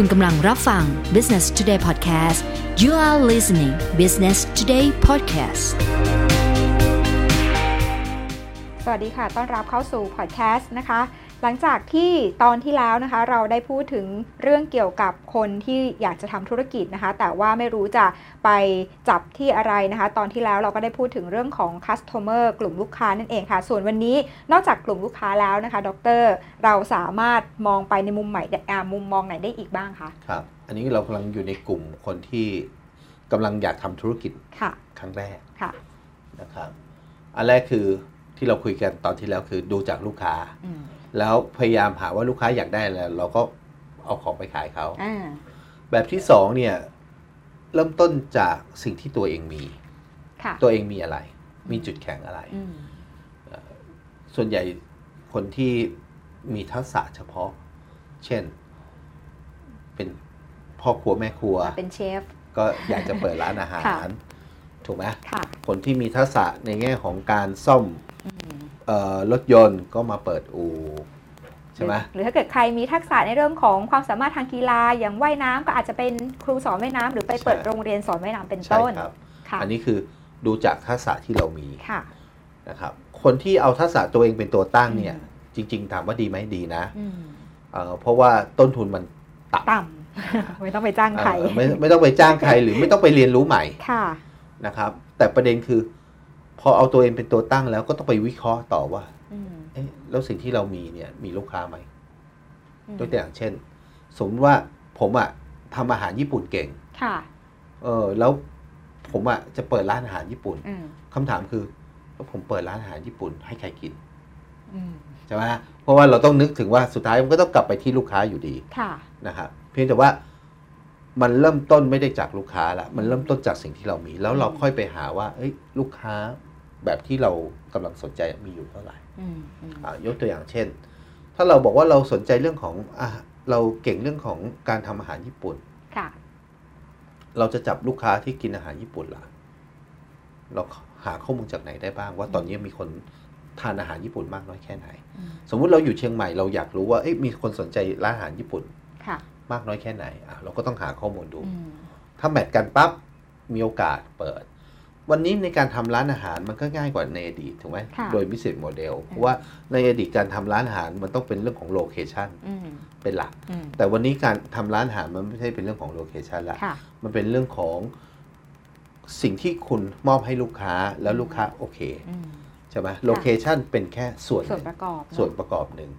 คุณกำลังรับฟัง Business Today Podcast you are listening Business Today Podcast สวัสดีค่ะ ต้อนรับเข้าสู่พอดแคสต์นะคะ หลังจากที่ตอนที่แล้วนะคะ เราได้พูดถึงเรื่องเกี่ยวกับคนที่อยากจะทำธุรกิจนะคะ แต่ว่าไม่รู้จะไปจับที่อะไรนะคะ ตอนที่แล้วเราก็ได้พูดถึงเรื่องของ customer กลุ่มลูกค้านั่นเองค่ะ ส่วนวันนี้นอกจากกลุ่มลูกค้าแล้วนะคะ ดร เราสามารถมองไปในมุมใหม่อ่ามุมมองไหนได้อีกบ้างคะครับอันนี้เรากำลังอยู่ในกลุ่มคนที่กำลังอยากทำธุรกิจค่ะครั้งแรกค่ะนะครับอันแรกคือที่เราคุยกันตอนที่แล้วคือดูจากลูกค้าอืม แล้วพยายามหาว่าลูกค้าอยากได้อะไรเราก็เอาของไปขายเขาอ่าแบบที่สองเนี่ยเริ่มต้นจากสิ่งที่ตัวเองมี ค่ะ ตัวเองมีอะไร มีจุดแข็งอะไร อืมส่วนใหญ่คนที่มีทักษะเฉพาะ เช่น เป็นพ่อครัวแม่ครัว เป็นเชฟ ก็อยากจะเปิดร้านอาหาค่ะรถูกไหมค่ะ คนที่มีทักษะในแง่ของการซ่อมอืมเอ่อ รถยนต์ก็มาเปิดอู่ใช่ไหมหรือหรือถ้าเกิดใครมีทักษะในเรื่องของความสามารถทางกีฬาอย่างว่ายน้ำก็อาจจะเป็นครูสอนว่ายน้ำหรือไปเปิดใช่โรงเรียนสอนว่ายน้ำเป็นใช่ต้นครับค่ะอันนี้คือดูจากทักษะที่เรามีค่ะนะครับ คนที่เอาทักษะตัวเองเป็นตัวตั้งเนี่ยอืมจริง ๆ ถามว่าดีไหมดีนะอืมเอ่อเพราะว่าต้นทุนมันต่ำต่ำไม่ต้องไปจ้างใครเอ่อไม่ไม่ต้องไปจ้างใครหรือไม่ต้องไปเรียนรู้ใหม่ค่ะนะครับ แต่ประเด็นคือ พอเอาตัวเองเป็นตัวตั้งแล้วก็ต้องไปวิเคราะห์ต่อว่าอืมเอ๊ะแล้วสิ่งที่เรามีเนี่ยมีลูกค้าไหมอืมตัวอย่างเช่น สมมติว่าผมอะทำอาหารญี่ปุ่นเก่ง ค่ะ เออแล้วผมอะจะเปิดร้านอาหารญี่ปุ่นอืมคำถามคือแล้วผมเปิดร้านอาหารญี่ปุ่นให้ใครกินอืมใช่ไหมเพราะว่าเราต้องนึกถึงว่าสุดท้ายมันก็ต้องกลับไปที่ลูกค้าอยู่ดี ค่ะ นะครับ เพียงแต่ว่า มันเริ่มต้นไม่ได้จากลูกค้าละมันเริ่มต้นจากสิ่งที่เรามี แล้วเราค่อยไปหาว่าเอ้ยลูกค้าแบบที่เรากำลังสนใจมีอยู่เท่าไหร่อืมอืมอ่ายกตัวอย่างเช่น ถ้าเราบอกว่าเราสนใจเรื่องของอะเราเก่งเรื่องของการทำอาหารญี่ปุ่นค่ะเราจะจับลูกค้าที่กินอาหารญี่ปุ่นล่ะ เราหาข้อมูลจากไหนได้บ้าง ว่าตอนนี้มีคนทานอาหารญี่ปุ่นมากน้อยแค่ไหนอืมสมมุติเราอยู่เชียงใหม่เราอยากรู้ว่าเอ๊ะมีคนสนใจร้านอาหารญี่ปุ่นค่ะ มากน้อยแค่ไหนอะเราก็ต้องหาข้อมูลดูอืมถ้าแมทกันปั๊บมีโอกาสเปิด วันนี้ในการทำร้านอาหารมันก็ง่ายกว่าในอดีตถูกไหมค่ะโดย business model เพราะว่าในอดีตการทำร้านอาหารมันต้องเป็นเรื่องของ location อืมเป็นหลักอืมแต่วันนี้การทำร้านอาหารมันไม่ใช่เป็นเรื่องของ location ละค่ะมันเป็นเรื่องของสิ่งที่คุณมอบให้ลูกค้าแล้วลูกค้าโอเคอืมใช่ไหม location เป็นแค่ส่วนหนึ่งส่วนประกอบเอะส่วนประกอบหนึ่ง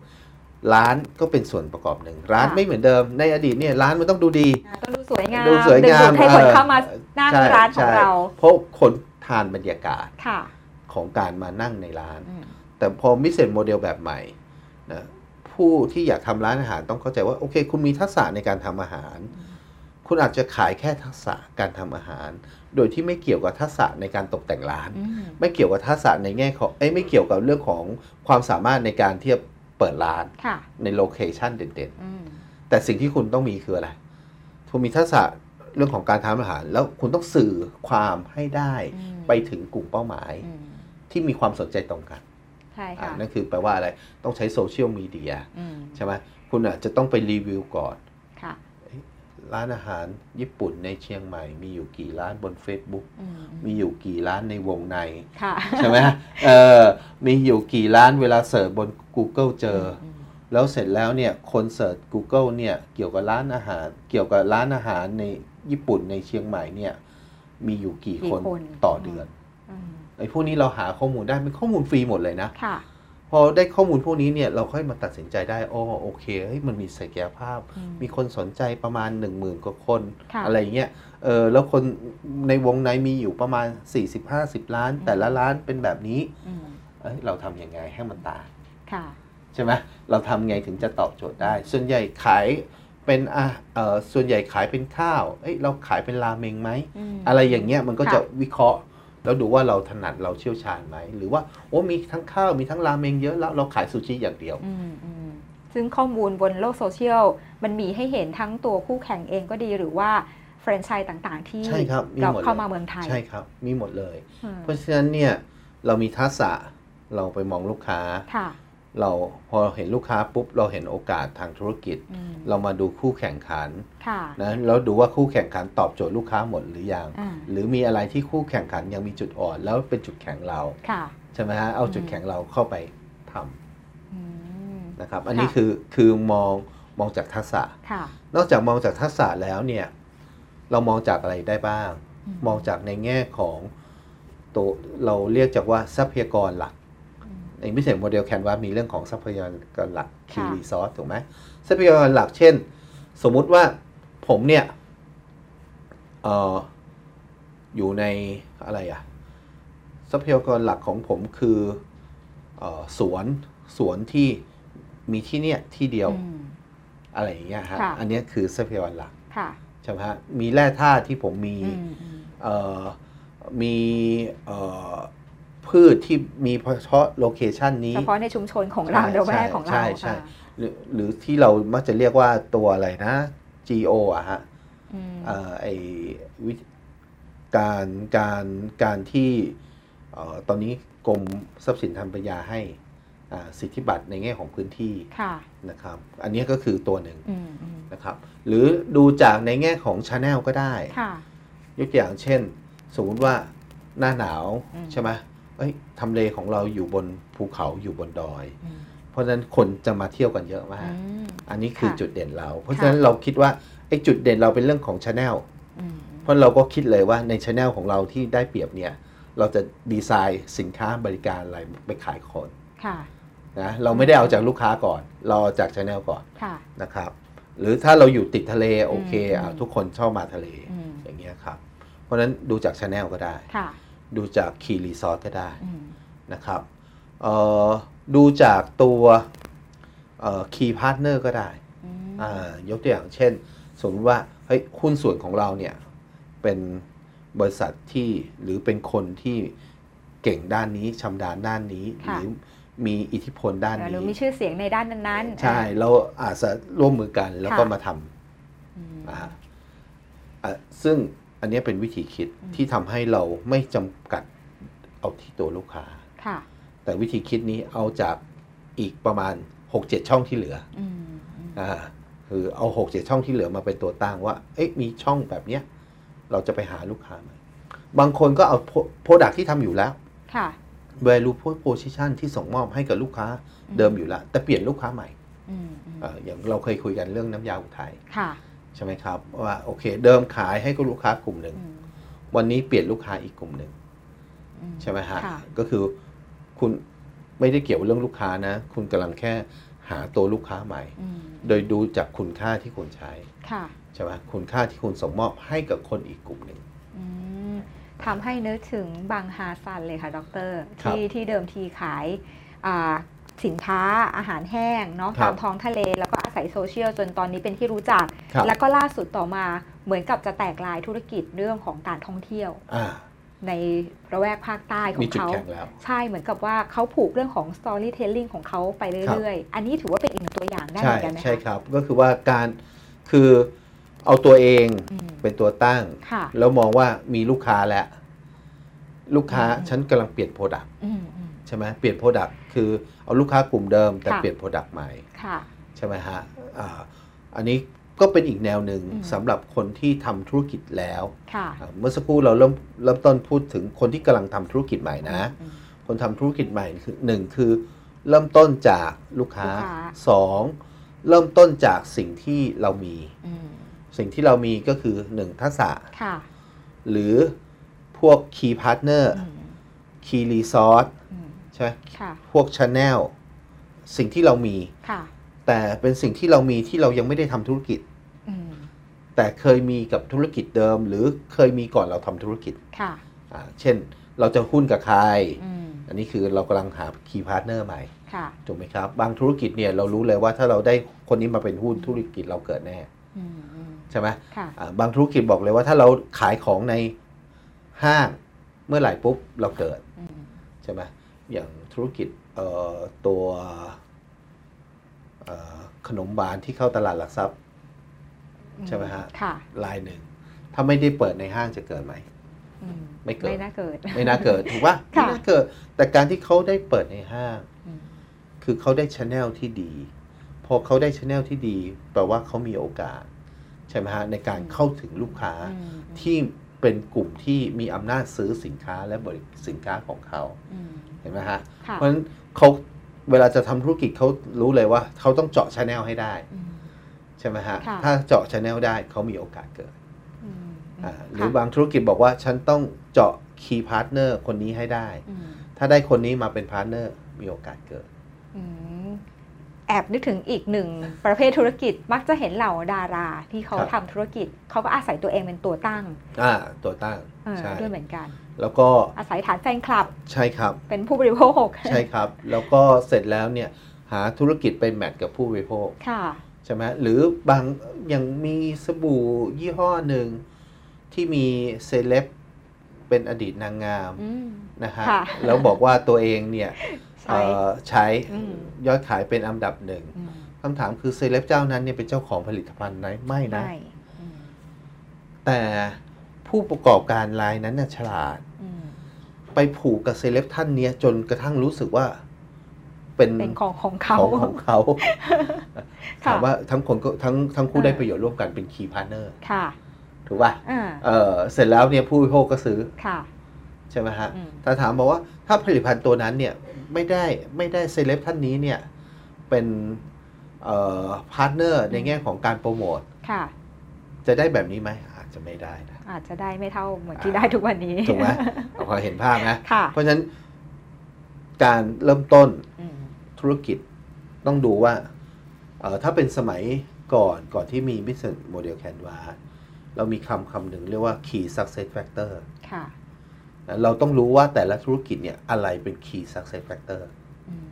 ร้านก็เป็นส่วนประกอบหนึ่งร้านค่ะไม่เหมือนเดิมในอดีตเนี่ยร้านมันต้องดูดีอ่าต้องดูสวยงามดูสวยงามดึดูดให้คนเออเข้ามานั่งใช่ร้านของใช่เราเพราะคนทานบรรยากาศค่ะของการมานั่งในร้านอืมแต่พอ business model แบบใหม่นะผู้ที่อยากทำร้านอาหารต้องเข้าใจว่าโอเค คุณมีทักษะในการทำอาหาร คุณอาจจะขายแค่ทักษะการทำอาหาร โดยที่ไม่เกี่ยวกับทักษะในการตกแต่งร้านอืมไม่เกี่ยวกับทักษะในแง่ของเอ้ยไม่เกี่ยวกับเรื่องของความสามารถในการที่จะ เปิดร้านค่ะใน location เด่นอืมๆแต่สิ่งที่คุณต้องมีคืออะไรคุณมีทักษะเรื่องของการทำอาหาร แล้วคุณต้องสื่อความให้ได้อืมไปถึงกลุ่มเป้าหมายอืมที่มีความสนใจตรงกันใช่อ่าค่ะนั่นคือแปลว่าอะไรต้องใช้โซเชียลมีเดียอืมใช่ไหมคุณอาจจะต้องไปรีวิวก่อนค่ะ ร้านอาหารญี่ปุ่นในเชียงใหม่ มีอยู่กี่ร้านบน Facebook อืมมีอยู่กี่ร้านในวงในค่ะใช่ไหมเออมีอยู่กี่ร้านเวลาเสิร์ชบน Google เจออมแล้วเสร็จแล้วเนี่ยคนเสิร์ช Google เนี่ยเกี่ยวกับร้านอาหาร เกี่ยวกับร้านอาหารในญี่ปุ่นในเชียงใหม่เนี่ยมีอยู่กี่กี่คนคนต่อเดือนอืมไอ้พวกนี้เราหาข้อมูลได้เป็นข้อมูลฟรีหมดเลยนะค่ะพ อได้ข้อมูลพวกนี้เนี่ยเราค่อยมาตัดสินใจได้อ๋อโอเคเฮ้ยมันมีศักยภาพอืมมีคนสนใจประมาณ 1 0,000กว่าคนค่ะอะไรอย่างเงี้ยเออแล้วคนในวงในมีอยู่ประมาณ 40-50 ล้าน แต่ละร้านเป็นแบบนี้อืมเอ้ยเราทำยังไงให้มันต่างค่ะใช่ไหมเราทำไงถึงจะตอบโจทย์ได้ ส่วนใหญ่ขายเป็นอะเออส่วนใหญ่ขายเป็นข้าวเอ้ยเราขายเป็นราเมงไหมมอะไรอย่างเงี้ยมันก็ค่ะจะวิเคราะห์ แล้วดูว่าเราถนัดเราเชี่ยวชาญไหม หรือว่าโอ้มีทั้งข้าวมีทั้งราเมงเยอะแล้วเราขายซูชิอย่างเดียวอืมอืมซึ่งข้อมูลบนโลกโซเชียล มันมีให้เห็นทั้งตัวคู่แข่งเองก็ดีหรือว่าแฟรนไชส์ต่างๆ ที่ใช่ครับมีเราหมดเลยเข้ามาเมืองไทย ใช่ครับ มีหมดเลยอืมเพราะฉะนั้นเนี่ยเรามีทักษะเราไปมองลูกค้าค่ะ เราพอเห็นลูกค้าปุ๊บเราเห็นโอกาสทางธุรกิจอืมเรามาดูคู่แข่งขันค่ะนะแล้วดูว่าคู่แข่งขันตอบโจทย์ลูกค้าหมดหรือยังอ่าหรือมีอะไรที่คู่แข่งขันยังมีจุดอ่อน แล้วเป็นจุดแข็งเราค่ะใช่ไหมฮะเอาจุดอืมแข็งเราเข้าไปทำอืมนะครับ อันนี้ค่ะคือคือมองมองจากทักษะค่ะนอกจากมองจากทักษะแล้วเนี่ยเรามองจากอะไรได้บ้างอืมมองจากในแง่ของตัวเราเรียกจากว่าทรัพยากรหลัก อืมในมิเศษโมเดลแคนวามีเรื่องของทรัพยากรหลักค่ะ key resource ถูกไหมทรัพยากรหลักเช่น สมมุติว่าผมเนี่ยเอออยู่ในอะไรอะทรัพยากรหลักของผมคือเออสวนสวนที่มีที่เนี่ยที่เดียวอืมอะไรอย่างเงี้ยฮะค่ะอันเนี้ยคือทรัพยากรหลักค่ะใช่ไหมฮะมีแร่ธาตุที่ผมมีอืม พืชที่มีเฉพาะโลเคชันนี้เฉพาะในชุมชนของเราใช่เดียวแม่ของเราใช่ใช่ค่ะหรือหรือที่เรามักจะเรียกว่าตัวอะไรนะ GO อะฮะอืมเอ่อไอวิธีการการการที่เอ่อตอนนี้กรมทรัพย์สินทางปัญญาให้อ่าสิทธิบัตรในแง่ของพื้นที่ค่ะนะครับ อันนี้ก็คือตัวหนึ่งอืมอืมนะครับ หรือดูจากในแง่ของ channel ก็ได้ค่ะยกตัวอย่างเช่น สมมติว่าหน้าหนาวอืมใช่ไหม เอ้ยทำเลของเราอยู่บนภูเขาอยู่บนดอยอืมเพราะฉะนั้นคนจะมาเที่ยวกันเยอะมากอืมอันนี้คือค่ะจุดเด่นเรา เพราะฉะนั้นเราคิดว่าไอ้จุดเด่นเราเป็นเรื่องของ channel อืมเพราะเราก็คิดเลยว่าใน channel ของเราที่ได้เปรียบเนี่ย เราจะดีไซน์สินค้าบริการอะไรไปขายคนค่ะนะเราไม่ได้เอาจากลูกค้าก่อน เราเอาจาก channel ก่อนค่ะนะครับ หรือถ้าเราอยู่ติดทะเลโอเคอืมอะทุกคนชอบมาทะเลอืมอย่างเงี้ยครับ เพราะฉะนั้นดูจาก channel ก็ได้ค่ะ ดูจาก key resource ก็ได้อืมนะครับเอ่อดูจากตัวkey partner ก็ได้อืมอ่ายกตัวอย่างเช่น สมมติว่าเฮ้ยหุ้นส่วนของเราเนี่ย เป็นบริษัทที่หรือเป็นคนที่เก่งด้านนี้ชำนาญด้านนี้ค่ะหรือมีอิทธิพลด้านนี้หรือมีชื่อเสียงในด้านนั้นๆ ใช่ เราอาจจะร่วมมือกันแล้วก็ค่ะมาทำอืมอ่าอะซึ่ง อันเนี้ยเป็นวิธีคิดอืมที่ทำให้เราไม่จำกัดเอาที่ตัวลูกค้าค่ะแต่วิธีคิดนี้เอาจากอีกประมาณ 6-7 ช่องที่เหลืออืมอืมอ่าคือเอา6-7ช่องที่เหลือมาเป็นตัวตั้งว่า เอ๊ะมีช่องแบบเนี้ย เราจะไปหาลูกค้าไหมบางคนก็เอาโปรดักที่ทำอยู่แล้ว ค่ะ value proposition ที่ส่งมอบให้กับลูกค้าเดิมอยู่แล้ว แต่เปลี่ยนลูกค้าใหม่อืมอืมเอ่ออย่างเราเคยคุยกันเรื่องน้ำยาอุทัยค่ะ ใช่ไหมครับว่าโอเค เดิมขายให้กับลูกค้ากลุ่มหนึ่งอืมวันนี้เปลี่ยนลูกค้าอีกกลุ่มหนึ่งอืใช่ไหมฮะค่ะก็คือคุณไม่ได้เกี่ยวเรื่องลูกค้านะ คุณกำลังแค่หาตัวลูกค้าใหม่อืมโดยดูจากคุณค่าที่คุณใช้ค่ะใช่ไหมคุณค่าที่คุณส่งมอบให้กับคนอีกกลุ่มหนึ่งอืมทำให้นึกถึงบางฮาซันเลยค่ะ ดรครับที่ที่เดิมทีขายอ่าสินค้าอาหารแห้งเนาะครัตาบมท้องทะเลแล้วก็อา ศัยโซเชียลจนตอนนี้เป็นที่รู้จักครับแล้วก็ล่าสุดต่อมาเหมือนกับจะแตกลายธุรกิจเรื่องของการท่องเที่ยวอ่าในละแวกภาคใต้ของเขามีจุดแข็งแล้วใช่เหมือนกับว่าเขาผูกเรื่องของ storytelling ของเขาไปเรื่อยๆ อันนี้ถือว่าเป็นอีกหนึ่งตัวอย่างได้ใช่เหมือนกันไหมคะใช่ครับ ก็คือว่าการคือเอาตัวเองอืมเป็นตัวตั้งค่ะแล้วมองว่ามีลูกค้าแล้ว ลูกค้าอืมฉันกำลังเปลี่ยน product อืมอืมใช่ไหมเปลี่ยน product คือเอาลูกค้ากลุ่มเดิมแต่ค่ะเปลี่ยน product ใหม่ค่ะ ใช่ไหมฮะอ่าอันนี้ก็เป็นอีกแนวหนึ่งอืมสำหรับคนที่ทำธุรกิจแล้วค่ะอ่าเมื่อสักครู่เราเริ่มเริ่มต้นพูดถึงคนที่กำลังทำธุรกิจใหม่นะอืมคนทำธุรกิจใหม่คือหนึ่งคือ เริ่มต้นจากลูกค้าลูกค้าสองเริ่มต้นจากสิ่งที่เรามีอืมสิ่งที่เรามีก็คือหนึ่งทักษะค่ะหรือพวก Key Partner อืม Key Resource อืมใช่ไหมค่ะพวก Channel สิ่งที่เรามีค่ะ แต่เป็นสิ่งที่เรามีที่เรายังไม่ได้ทำธุรกิจอืมแต่เคยมีกับธุรกิจเดิม หรือเคยมีก่อนเราทำธุรกิจค่ะอ่าเช่นเราจะหุ้นกับใครอืมอันนี้คือเรากำลังหา Key Partner ใหม่ค่ะถูกไหมครับ บางธุรกิจเนี่ยเรารู้เลยว่าถ้าเราได้คนนี้มาเป็นหุ้นธุรกิจเราเกิดแน่อืมอืมใช่ไหมค่ะอ่าบางธุรกิจบอกเลยว่าถ้าเราขายของในห้างเมื่อไหร่ปุ๊บเราเกิดอืมใช่ไหมอย่างธุรกิจเอ่อตัวเอ่อ ขนมหวานที่เข้าตลาดหลักทรัพย์ใช่ไหมฮะค่ะรายหนึ่ง ถ้าไม่ได้เปิดในห้างจะเกิดไหมอืมไม่เกิด ไม่น่าเกิด ไม่น่าเกิดถูกปะค่ะไม่น่าเกิด แต่การที่เขาได้เปิดในห้างอืมคือเขาได้ชแนลที่ดี พอเขาได้ชแนลที่ดี แปลว่าเขามีโอกาส ใช่ไหมฮะ ในการเข้าถึงลูกค้าอืมที่เป็นกลุ่มที่มีอำนาจซื้อสินค้าและบริสินค้าของเขาอืมเห็นไหมฮะค่ะเพราะฉะนั้นเขา เวลาจะทำธุรกิจเขารู้เลยว่าเขาต้องเจาะ channel ให้ได้อืมใช่ไหมฮะค่ะถ้าเจาะ channel ได้เขามีโอกาสเกิดอืมอ่าหค่ะหรือบางธุรกิจบอกว่าฉันต้องเจาะ key partner คนนี้ให้ได้อืมถ้าได้คนนี้มาเป็น partner มีโอกาสเกิดอืมแอบนึกถึงอีกหนึ่งประเภทธุรกิจมักจะเห็นเหล่าดาราที่เขาครับทำธุรกิจ เขาก็อาศัยตัวเองเป็นตัวตั้ง อ่า ตัวตั้งเออใช่ ด้วยเหมือนกัน แล้วก็อาศัยฐานแฟนคลับ ใช่ครับ เป็นผู้บริโภค ใช่ครับ แล้วก็เสร็จแล้วเนี่ยหาธุรกิจไปแมทกับผู้บริโภคค่ะใช่ไหมหรือบางอย่างมีสบู่ยี่ห้อหนึ่งที่มีเซเลบเป็นอดีตนางงามอืมนะฮะค่ะแล้วบอกว่าตัวเองเนี่ยใช่เอ่อใช้อืมยอดขายเป็นอันดับหนึ่งอืมคำถามคือเซเลบเจ้านั้นเนี่ยเป็นเจ้าของผลิตภัณฑ์ไหมไม่นะไม่อืมแต่ ผู้ประกอบการรายนั้นน่ะฉลาดอืมไปผูกกับเซเลบท่านเนี้ยจนกระทั่งรู้สึกว่า เป็นเป็นของของเขาของของเขาค่ะถามว่าทั้งคนก็ทั้งทั้งคู่เออได้ประโยชน์ร่วมกันเป็น key partner ค่ะถูกป่ะอ่าเออเสร็จแล้วเนี่ยผู้บริโภคก็ซื้อค่ะใช่ไหมฮะอืมถ้าถามบอกว่าถ้าผลิตภัณฑ์ตัวนั้นเนี่ยไม่ได้ไม่ได้เซเลบท่านนี้เนี่ยเป็นเอ่อ partner ในแง่ของการโปรโมทค่ะจะได้แบบนี้ไหมอาจจะไม่ได้นะ อาจจะได้ไม่เท่าเหมือนที่อ่าได้ทุกวันนี้ ถูกไหมเราพอเห็นภาพนะค่ะเพราะฉะนั้นการเริ่มต้นอืมธุรกิจต้องดูว่าเอ่อถ้าเป็นสมัยก่อนก่อนที่มี business model canvas เรามีคำคำหนึ่งเรียกว่า key success factor ค่ะนะเราต้องรู้ว่าแต่ละธุรกิจเนี่ยอะไรเป็น key success factor อืม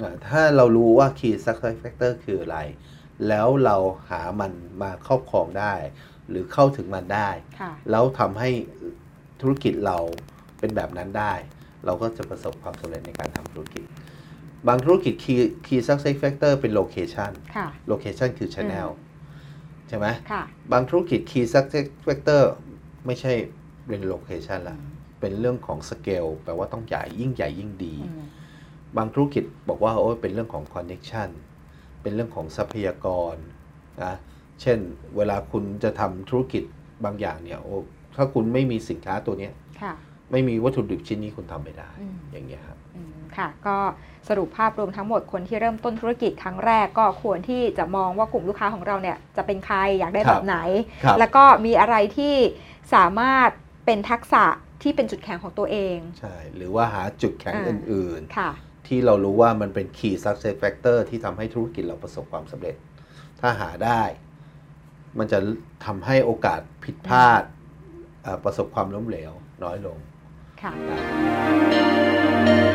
อ่าถ้าเรารู้ว่า key success factor คืออะไร แล้วเราหามันมาครอบครองได้ หรือเข้าถึงมันได้ค่ะแล้วทำให้ธุรกิจเราเป็นแบบนั้นได้ เราก็จะประสบความสำเร็จในการทำธุรกิจ บางธุรกิจ key key success factor เป็น location ค่ะ location คือ channel ใช่ไหมค่ะบางธุรกิจ key success factor ไม่ใช่เป็น location ละเป็นเรื่องของ scale แปลว่าต้องใหญ่ยิ่งใหญ่ยิ่งดีอืมบางธุรกิจบอกว่าโอ้ยเป็นเรื่องของ connection เป็นเรื่องของทรัพยากรนะ เช่น เวลาคุณจะทำธุรกิจบางอย่างเนี่ยโอ้ถ้าคุณไม่มีสินค้าตัวเนี้ยค่ะไม่มีวัตถุดิบชิ้นนี้คุณทำไม่ได้อืมอย่างเงี้ยครับอืมค่ะ ก็สรุปภาพรวมทั้งหมดคนที่เริ่มต้นธุรกิจครั้งแรกก็ควรที่จะมองว่ากลุ่มลูกค้าของเราเนี่ยจะเป็นใครอยากได้ครัแบบบไหนครับแล้วก็มีอะไรที่สามารถเป็นทักษะที่เป็นจุดแข็งของตัวเองใช่หรือว่าหาจุดแข็งอ่าอื่นค่ะๆที่เรารู้ว่ามันเป็น key success factor ที่ทำให้ธุรกิจเราประสบความสำเร็จ ถ้าหาได้ มันจะทำให้โอกาสผิดพลาดเอ่อประสบความล้มเหลวน้อยลงค่ะ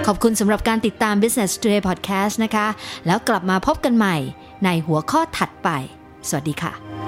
ขอบคุณสำหรับการติดตาม Business Today Podcast นะคะ แล้วกลับมาพบกันใหม่ในหัวข้อถัดไป สวัสดีค่ะ